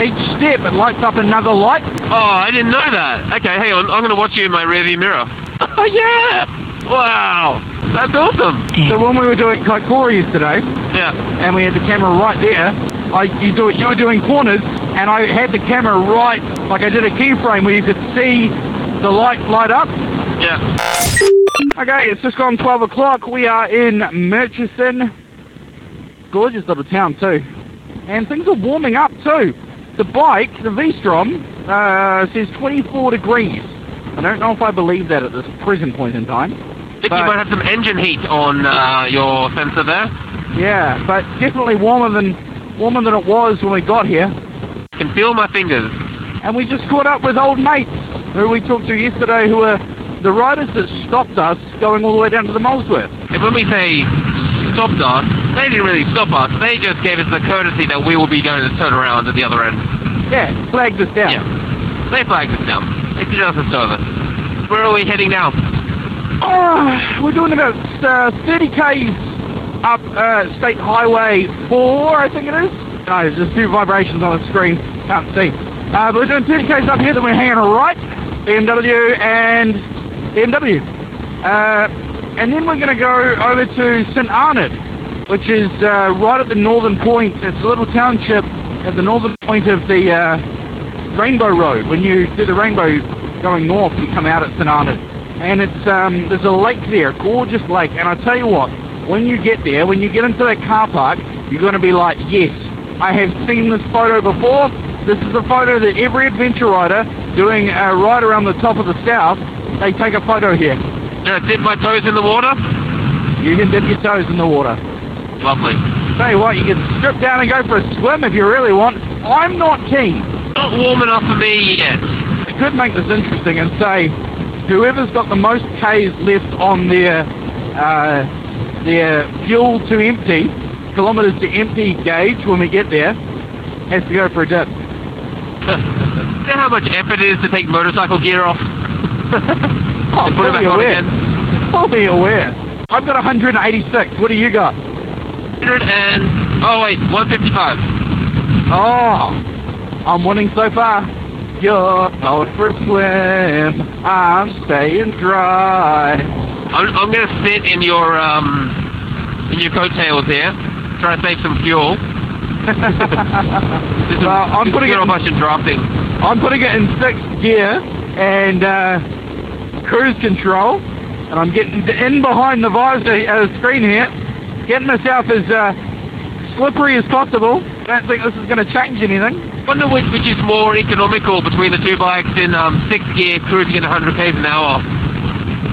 each step it lights up another light. Oh, I didn't know that. Okay, hang on. I'm going to watch you in my rearview mirror. Oh, yeah! Wow! That's awesome! So when we were doing Kaikoura yesterday, Yeah. and we had the camera right there, I, you, do it, you were doing corners, and I had the camera right, like I did a keyframe where you could see the light light up. Yeah. Okay, it's just gone 12 o'clock. We are in Murchison. Gorgeous little town too. And things are warming up too. The bike, the V-Strom, uh, says 24 degrees. I don't know if I believe that at this present point in time. I Think you might have some engine heat on uh, your sensor there. Yeah, but definitely warmer than warmer than it was when we got here. Can feel my fingers. And we just caught up with old mates who we talked to yesterday who were the riders that stopped us going all the way down to the Molesworth. And when we say stopped us, they didn't really stop us. They just gave us the courtesy that we will be going to turn around at the other end. Yeah, flagged us down. Yeah. They flagged us down. They did us a service. Where are we heading now? Oh, we're doing about uh, 30 k's up uh, State Highway 4, I think it is. No, there's a few vibrations on the screen. Can't see. Uh, but we're doing 30 k's up here, then we're hanging right, BMW and BMW. Uh, and then we're going to go over to St Arnaud, which is uh, right at the northern point. It's a little township at the northern point of the uh, Rainbow Road. When you do the rainbow going north, you come out at St Arnaud. And it's um, there's a lake there, a gorgeous lake. And I tell you what, when you get there, when you get into that car park, you're going to be like, yes, I have seen this photo before. This is a photo that every adventure rider doing a ride around the top of the south, they take a photo here. Gonna dip my toes in the water? You can dip your toes in the water. Lovely. Tell you what, you can strip down and go for a swim if you really want. I'm not keen. Not warm enough for me yet. It could make this interesting and say whoever's got the most Ks left on their uh, their fuel to empty, kilometres to empty gauge when we get there, has to go for a dip. you know how much effort it is to take motorcycle gear off? Oh, put it back on aware. again? Fully aware. I've got 186. What do you got? 100 and... Oh, wait, 155. Oh, I'm winning so far. You're out for a swim. I'm staying dry. I'm, I'm going to sit in your, um, in your coattails here, try to save some fuel. Some, Well, I'm putting it zero in- much in drafting. I'm putting it in sixth gear and uh, cruise control, and I'm getting in behind the visor uh, screen here, getting myself as uh, slippery as possible. Don't think this is going to change anything. wonder which, which is more economical between the two bikes in um, sixth gear cruising at 100 k's an hour.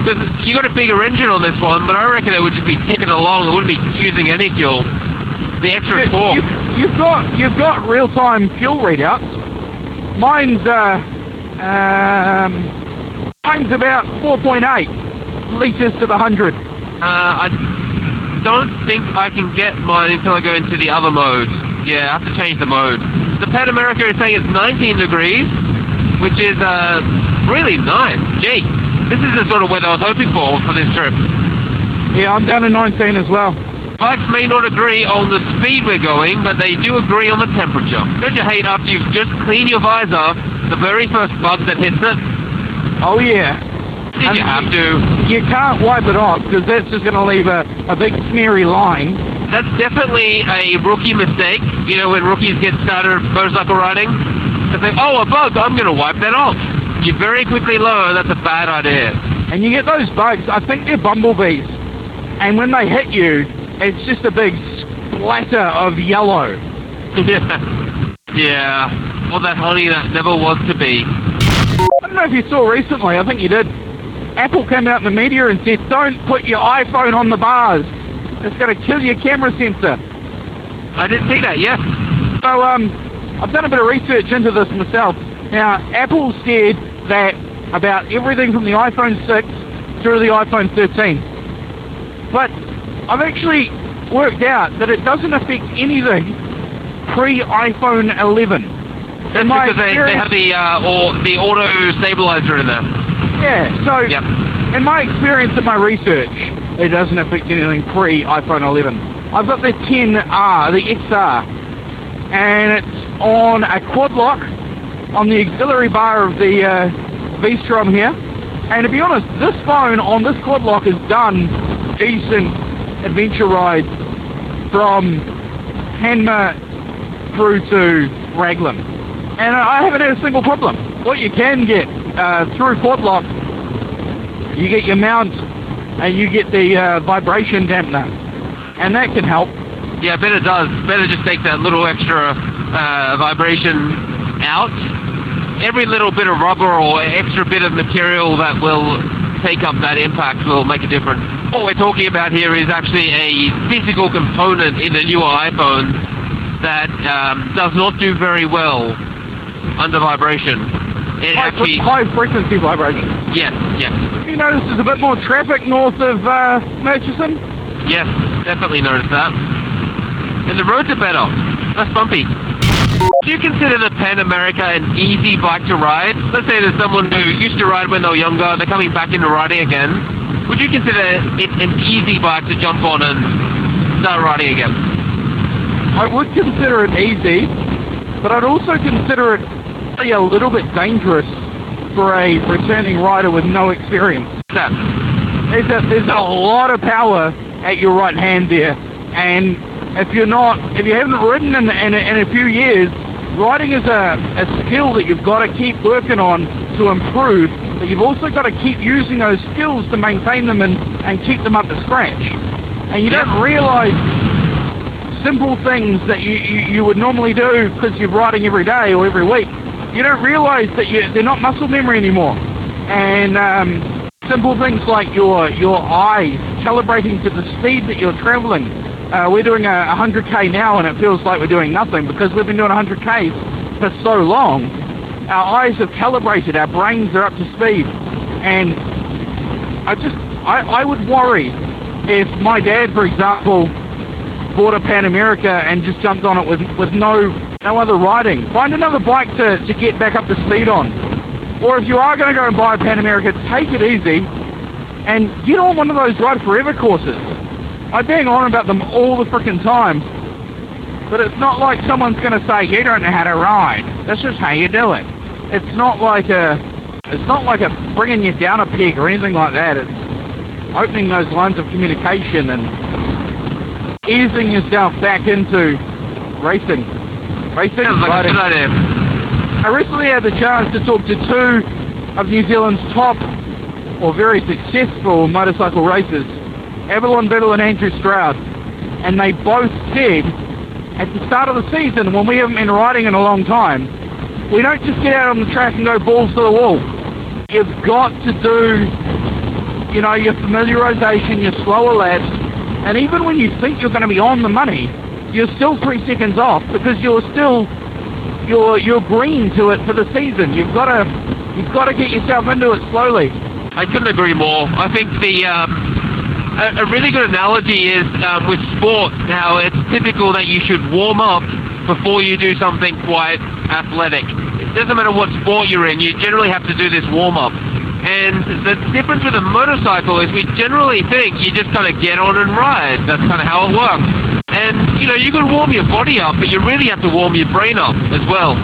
Because you got a bigger engine on this one, but I reckon it would just be ticking along. It wouldn't be using any fuel. The extra You, torque. you, have got you've got real-time fuel readouts. Mine's uh, um, mine's about 4.8 liters to the hundred. Uh, I don't think I can get mine until I go into the other mode. Yeah, I have to change the mode. The Pan America is saying it's 19 degrees, which is uh, really nice. Gee, this is the sort of weather I was hoping for for this trip. Yeah, I'm down to 19 as well. Bikes may not agree on the speed we're going, but they do agree on the temperature. Don't you hate after you've just cleaned your visor, the very first bug that hits it? Oh yeah. Did you have to? You can't wipe it off because that's just going to leave a, a big smeary line. That's definitely a rookie mistake. You know, when rookies get started motorcycle riding, they think, oh, a bug, I'm going to wipe that off. You very quickly learn that's a bad idea. And you get those bugs, I think they're bumblebees. And when they hit you, it's just a big splatter of yellow. yeah. yeah. All that honey that never was to be. I don't know if you saw recently, I think you did. Apple came out in the media and said, don't put your iPhone on the bars. It's going to kill your camera sensor. I didn't see that, yes. So um, I've done a bit of research into this myself. Now, Apple said that about everything from the iPhone 6 through the iPhone 13. But I've actually worked out that it doesn't affect anything pre-iPhone 11. That's because they, they have the uh, or the auto stabilizer in there. Yeah, so Yep. in my experience and my research, it doesn't affect anything pre-iPhone 11. I've got the 10R, the XR, and it's on a Quad Lock on the auxiliary bar of the uh, V-Strom here. And to be honest, this phone on this Quad Lock has done decent adventure rides from Hanmer through to Raglan. And I haven't had a single problem. What you can get uh, through Quad Lock, you get your mount and you get the uh, vibration dampener. And that can help. Yeah, better does. Better just take that little extra uh, vibration out. Every little bit of rubber or extra bit of material that will take up that impact will make a difference. What we're talking about here is actually a physical component in the newer iPhone that um, does not do very well under vibration. It High, actually, high frequency vibration. yes, yes, You notice there's a bit more traffic north of uh, Murchison? yes, definitely noticed that. And the roads are better, less bumpy. Do you consider the Pan America an easy bike to ride? Let's say there's someone who used to ride when they were younger, they're coming back into riding again. Would you consider it an easy bike to jump on and start riding again? I would consider it easy, but I'd also consider it a little bit dangerous for a returning rider with no experience. There's a, there's a lot of power at your right hand there, and if you're not, if you haven't ridden in, in, in a few years, riding is a, a skill that you've got to keep working on to improve, but you've also got to keep using those skills to maintain them and, and keep them up to scratch. And you don't realize simple things that you, you, you would normally do because you're riding every day or every week. You don't realize that you, they're not muscle memory anymore. And um, simple things like your your eyes calibrating to the speed that you're traveling. Uh, we're doing a 100k now, and it feels like we're doing nothing because we've been doing 100ks for so long. Our eyes have calibrated, our brains are up to speed, and I just I, I would worry if my dad, for example, bought a Pan America and just jumped on it with with no no other riding. Find another bike to, to get back up to speed on. Or if you are going to go and buy a Pan America, take it easy and get on one of those Ride Forever courses. I bang on about them all the freaking time. But it's not like someone's going to say, you don't know how to ride. That's just how you do it. It's not like a, it's not like a bringing you down a peg or anything like that. It's opening those lines of communication and easing yourself back into racing. Racing, Sounds like a good idea. I recently had the chance to talk to two of New Zealand's top or very successful motorcycle racers, Avalon Biddle and Andrew Stroud. And they both said at the start of the season, when we haven't been riding in a long time, we don't just get out on the track and go balls to the wall. You've got to do, you know, your familiarization, your slower laps, and even when you think you're going to be on the money, you're still three seconds off because you're still you're you're green to it for the season. You've got to you've got to get yourself into it slowly. I couldn't agree more. I think the um, a, a really good analogy is um, with sport. Now it's typical that you should warm up before you do something quite athletic. It doesn't matter what sport you're in. You generally have to do this warm up. And the difference with a motorcycle is we generally think you just kind of get on and ride. That's kind of how it works. And you know you can warm your body up, but you really have to warm your brain up as well.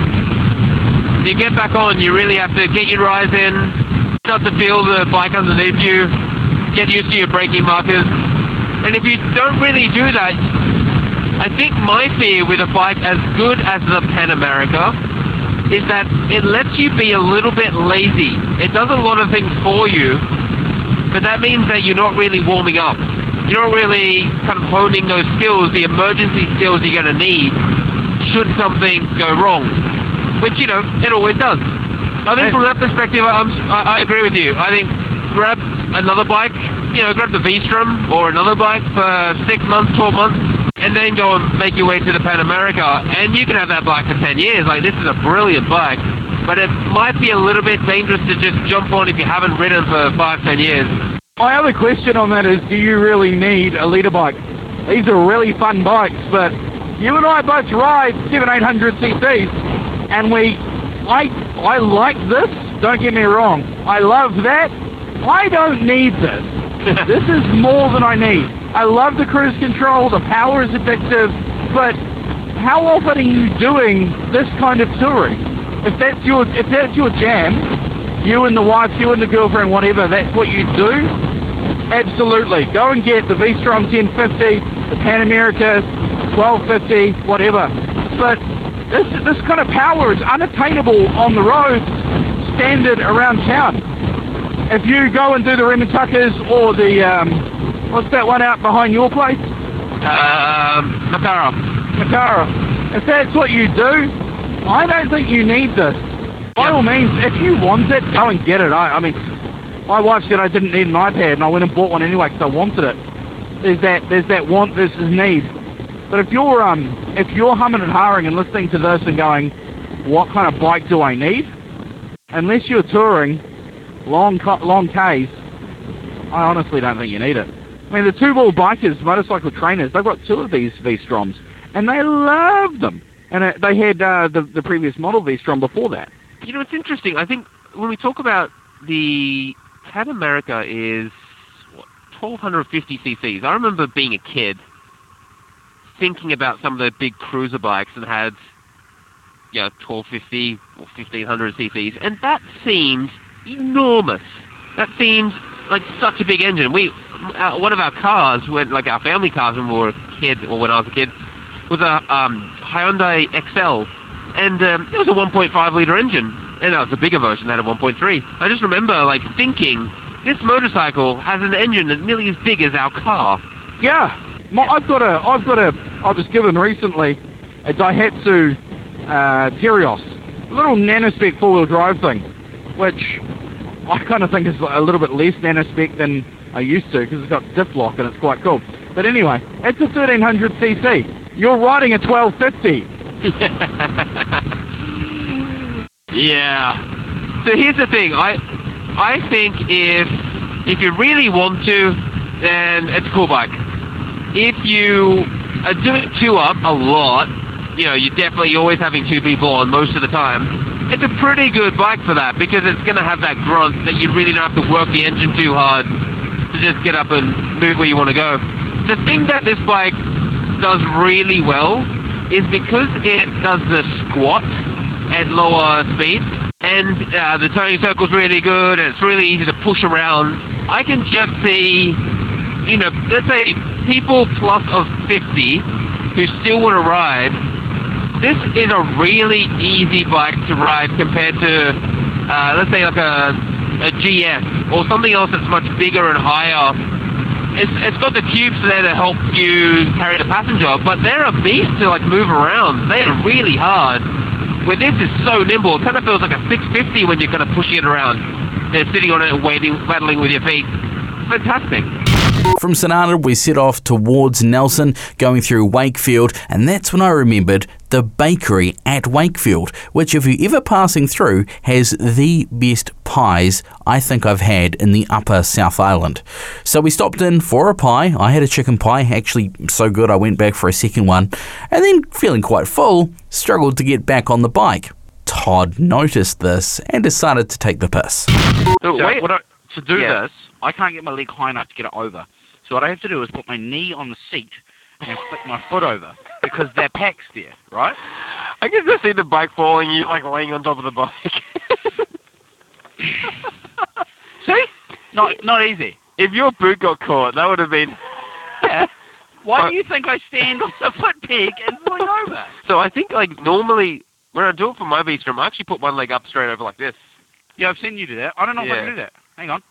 You get back on, you really have to get your eyes in, start to feel the bike underneath you, get used to your braking markers. And if you don't really do that, I think my fear with a bike as good as the Pan America is that it lets you be a little bit lazy. It does a lot of things for you, but that means that you're not really warming up. You're not really kind of honing those skills, the emergency skills you're going to need should something go wrong, which, you know, it always does. I think from that perspective, I'm, I, I agree with you. I think grab another bike, you know, grab the V-Strom or another bike for six months, 12 months, and then go and make your way to the Pan America. And you can have that bike for 10 years. Like, this is a brilliant bike. But it might be a little bit dangerous to just jump on if you haven't ridden for five, 10 years. My other question on that is, do you really need a liter bike? These are really fun bikes, but you and I both ride seven, eight hundred cc's, and we, I, I like this. Don't get me wrong. I love that. I don't need this. this is more than I need. I love the cruise control. The power is addictive, but how often are you doing this kind of touring? If that's your, if that's your jam, you and the wife, you and the girlfriend, whatever, that's what you do. Absolutely. Go and get the V-Strom 1050, the Pan America 1250, whatever. But this this kind of power is unattainable on the road, standard around town. If you go and do the Remutakas or the um, what's that one out behind your place, Um, Makarov. Makara, if that's what you do, I don't think you need this. By all means, if you want it, go and get it. I, I mean, my wife said I didn't need an iPad, and I went and bought one anyway because I wanted it. There's that there's that want versus need. But if you're um if you're humming and hawing and listening to this and going, what kind of bike do I need? Unless you're touring long long Ks, I honestly don't think you need it. I mean, the two-wheel bikers, motorcycle trainers, they've got two of these V-Stroms, and they love them. And uh, they had uh, the the previous model V-Strom before that. You know, it's interesting. I think when we talk about the Pan America is what, 1250 cc's. I remember being a kid thinking about some of the big cruiser bikes that had, you know, 1250 or 1500 cc's, and that seemed enormous. That seemed like such a big engine. We, uh, one of our cars, when like our family cars when we were a kid, or when I was a kid, was a um, Hyundai Excel, and um, it was a 1.5 liter engine, and that was a bigger version that had a 1.3. I just remember like thinking, this motorcycle has an engine that's nearly as big as our car. Yeah, my, I've got a I've got a I was given recently a Daihatsu uh, Terios, a little nanospec four-wheel drive thing, which I kind of think is a little bit less nanospec than I used to because it's got diff lock and it's quite cool. But anyway, it's a 1300 cc. You're riding a 1250. Yeah. So here's the thing. I I think if if you really want to, then it's a cool bike. If you are doing two up a lot, you know, you're definitely always having two people on most of the time. It's a pretty good bike for that because it's going to have that grunt that you really don't have to work the engine too hard to just get up and move where you want to go. The thing that this bike does really well is because it does the squat at lower speeds and uh, the turning circle's really good and it's really easy to push around. I can just see, you know, let's say people plus of 50 who still want to ride. This is a really easy bike to ride compared to, uh, let's say like a, a GS or something else that's much bigger and higher it's, it's got the tubes there to help you carry the passenger, but they're a beast to like move around. They are really hard. Where this is so nimble, it kind of feels like a 650 when you're kind of pushing it around. They're sitting on it and waiting, battling with your feet. Fantastic. From St Arnaud, we set off towards Nelson, going through Wakefield, and that's when I remembered the bakery at Wakefield, which, if you're ever passing through, has the best pies I think I've had in the upper South Island. So we stopped in for a pie. I had a chicken pie, actually so good I went back for a second one, and then feeling quite full, struggled to get back on the bike. Todd noticed this and decided to take the piss. So, So wait, what I, to do Yeah. this, I can't get my leg high enough to get it over. So what I have to do is put my knee on the seat and flick my foot over because that pack's there, right? I can just see the bike falling, you like laying on top of the bike. See? Not not easy. if your boot got caught, that would have been. Yeah. Why Uh, do you think I stand on the foot peg and fling over? So I think like normally when I do it for my V strom, I actually put one leg up straight over like this. Yeah, I've seen you do that. I don't know if I Yeah. can do that. Hang on.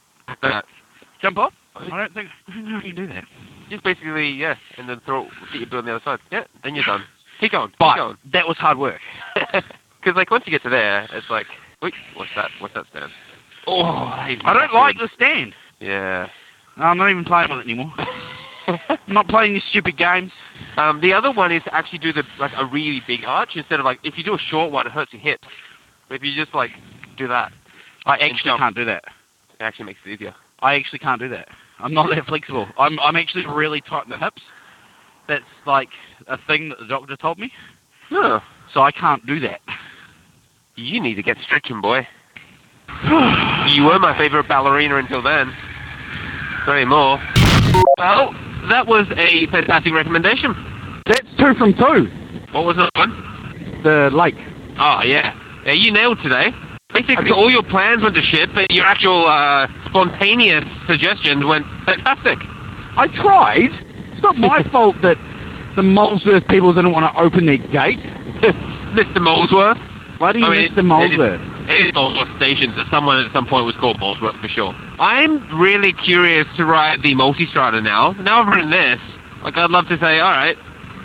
Jump off? I don't think I don't know if you can do that. just basically yeah, and then throw get your on the other side. Yeah, then you're done. Keep going. Keep going. that was hard work. Because like once you get to there, it's like, wait, what's that? What's that stand? Oh, I don't like the stand. Yeah. No, I'm not even playing with it anymore. I'm not playing these stupid games. um, the other one is to actually do the like a really big arch instead of like if you do a short one, it hurts your hips. But if you just like do that, I actually can't do that. it actually makes it easier. I actually can't do that. I'm not that flexible. I'm I'm actually really tight in the hips. That's like a thing that the doctor told me. No. So I can't do that. You need to get stretching, boy. you were my favorite ballerina until then. Not anymore. Well, that was a fantastic recommendation. That's two from two. What was the one? The lake. Oh, yeah. Yeah, you nailed today. Basically, all your plans went to shit, but your actual uh, spontaneous suggestions went fantastic. I tried. It's not my fault that the Molesworth people didn't want to open their gate. Mr. Molesworth. Bloody I mean, Mr. Molesworth. It is Molesworth Station. That someone at some point was called Molesworth for sure. I'm really curious to ride the Multistrada now. Now I've ridden this. Like, I'd love to say, all right,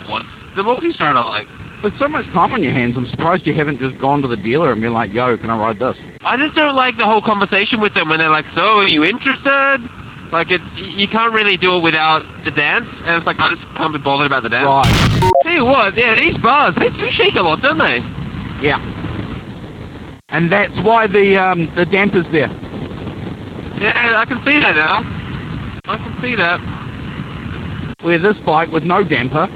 what's the Multistrada like? With so much time on your hands, I'm surprised you haven't just gone to the dealer and been like, yo, can I ride this? I just don't like the whole conversation with them when they're like, so are you interested? Like, it's, you can't really do it without the dance. And it's like, I just can't be bothered about the dance. Right. Tell you what, yeah, these bars, they do shake a lot, don't they? Yeah. And that's why the um, the damper's there. Yeah, I can see that now. I can see that. Where this bike with no damper,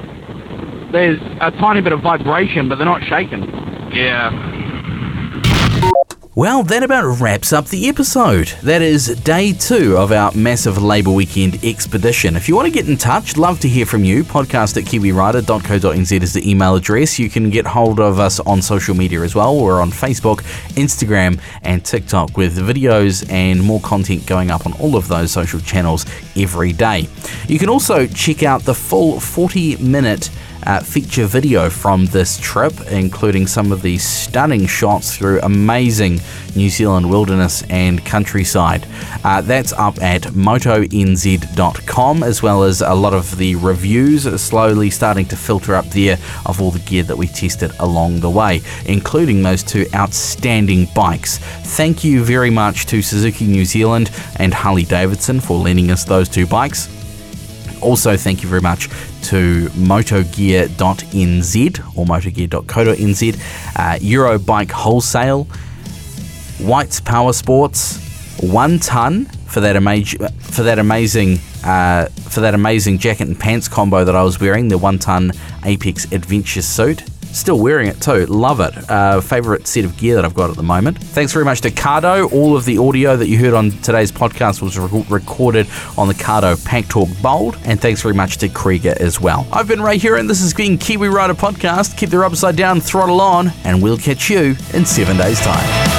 there's a tiny bit of vibration, but they're not shaken. Yeah. Well, that about wraps up the episode. That is day two of our massive Labour Weekend expedition. If you want to get in touch, love to hear from you. Podcast at kiwirider.co.nz is the email address. You can get hold of us on social media as well. We're on Facebook, Instagram, and TikTok with videos and more content going up on all of those social channels every day. You can also check out the full 40 minute uh, feature video from this trip, including some of the stunning shots through amazing New Zealand wilderness and countryside. Uh, that's up at motonz.com, as well as a lot of the reviews slowly starting to filter up there of all the gear that we tested along the way, including those two outstanding bikes. Thank you very much to Suzuki New Zealand and Harley Davidson for lending us those two bikes. Also, thank you very much to motogear.nz or motogear.co.nz, uh, Eurobike Wholesale, White's Power Sports, One Ton for that amazing for that amazing uh, for that amazing jacket and pants combo that I was wearing, the One Ton Apex Adventure suit. Still wearing it too. Love it. Uh, favorite set of gear that I've got at the moment. Thanks very much to Cardo. All of the audio that you heard on today's podcast was re- recorded on the Cardo Packtalk Bold. And thanks very much to Kriega as well. I've been Ray here, and this has been Kiwi Rider Podcast. Keep the upside down, throttle on, and we'll catch you in seven days' time.